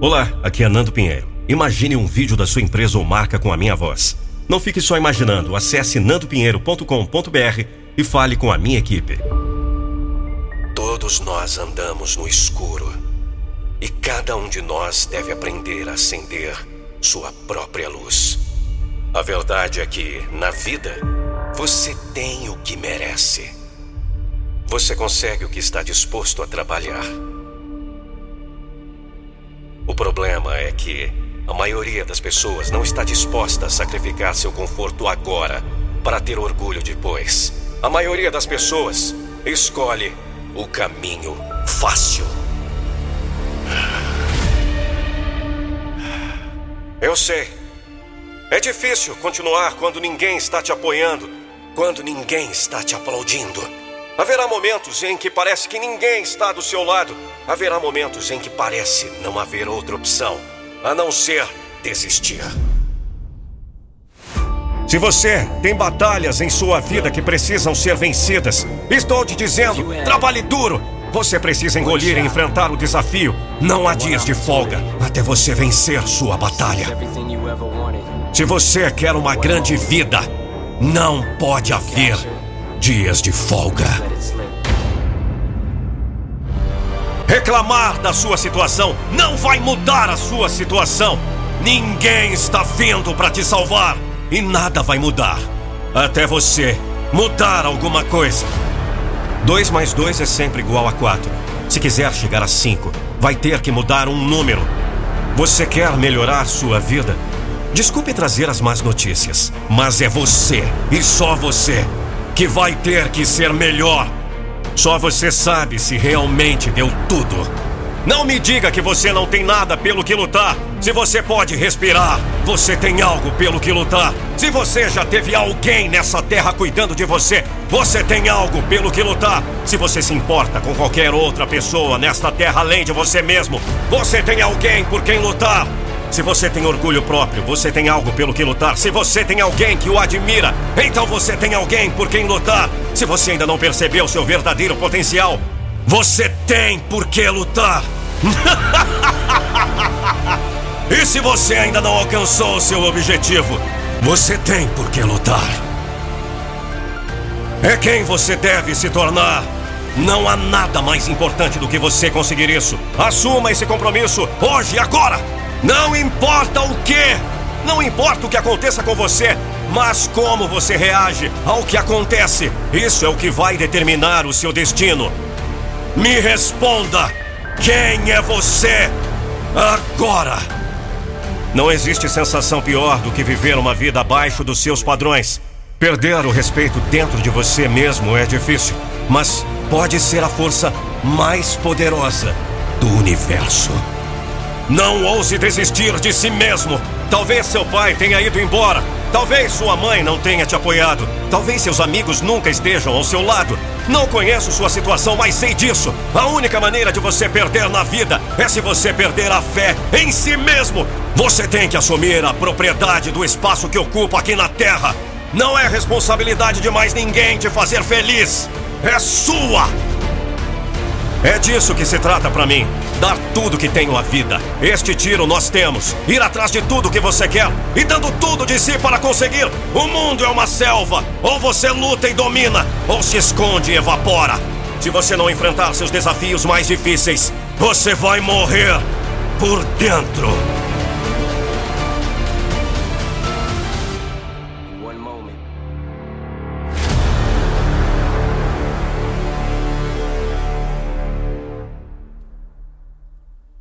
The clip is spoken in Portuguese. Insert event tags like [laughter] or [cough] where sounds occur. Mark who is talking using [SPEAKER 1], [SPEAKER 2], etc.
[SPEAKER 1] Olá, aqui é Nando Pinheiro. Imagine um vídeo da sua empresa ou marca com a minha voz. Não fique só imaginando, acesse nandopinheiro.com.br e fale com a minha equipe. Todos nós andamos no escuro e cada um de nós deve aprender a acender sua própria luz. A verdade é que, na vida, você tem o que merece. Você consegue o que está disposto a trabalhar. O problema é que a maioria das pessoas não está disposta a sacrificar seu conforto agora para ter orgulho depois. A maioria das pessoas escolhe o caminho fácil. Eu sei. É difícil continuar quando ninguém está te apoiando, quando ninguém está te aplaudindo. Haverá momentos em que parece que ninguém está do seu lado. Haverá momentos em que parece não haver outra opção a não ser desistir. Se você tem batalhas em sua vida que precisam ser vencidas, estou te dizendo, trabalhe duro. Você precisa engolir e enfrentar o desafio. Não há dias de folga até você vencer sua batalha. Se você quer uma grande vida, não pode haver dias de folga. Reclamar da sua situação não vai mudar a sua situação. Ninguém está vindo para te salvar e nada vai mudar até você mudar alguma coisa. 2 mais 2 é sempre igual a 4. Se quiser chegar a 5, vai ter que mudar um número. Você quer melhorar sua vida? Desculpe trazer as más notícias, mas é você e só você que vai ter que ser melhor. Só você sabe se realmente deu tudo. Não me diga que você não tem nada pelo que lutar. Se você pode respirar, você tem algo pelo que lutar. Se você já teve alguém nessa terra cuidando de você, você tem algo pelo que lutar. Se você se importa com qualquer outra pessoa nesta terra além de você mesmo, você tem alguém por quem lutar. Se você tem orgulho próprio, você tem algo pelo que lutar. Se você tem alguém que o admira, então você tem alguém por quem lutar. Se você ainda não percebeu seu verdadeiro potencial, você tem por que lutar. [laughs] e se você ainda não alcançou o seu objetivo, você tem por que lutar. É quem você deve se tornar. Não há nada mais importante do que você conseguir isso. Assuma esse compromisso hoje, agora. Não importa o que, não importa o que aconteça com você, mas como você reage ao que acontece. Isso é o que vai determinar o seu destino. Me responda! Quem é você agora? Não existe sensação pior do que viver uma vida abaixo dos seus padrões. Perder o respeito dentro de você mesmo é difícil, mas pode ser a força mais poderosa do universo. Não ouse desistir de si mesmo. Talvez seu pai tenha ido embora. Talvez sua mãe não tenha te apoiado. Talvez seus amigos nunca estejam ao seu lado. Não conheço sua situação, mas sei disso. A única maneira de você perder na vida é se você perder a fé em si mesmo. Você tem que assumir a propriedade do espaço que ocupa aqui na Terra. Não é responsabilidade de mais ninguém te fazer feliz. É sua! É disso que se trata para mim. Dar tudo que tenho à vida. Este tiro nós temos. Ir atrás de tudo que você quer e dando tudo de si para conseguir. O mundo é uma selva. Ou você luta e domina, ou se esconde e evapora. Se você não enfrentar seus desafios mais difíceis, você vai morrer por dentro.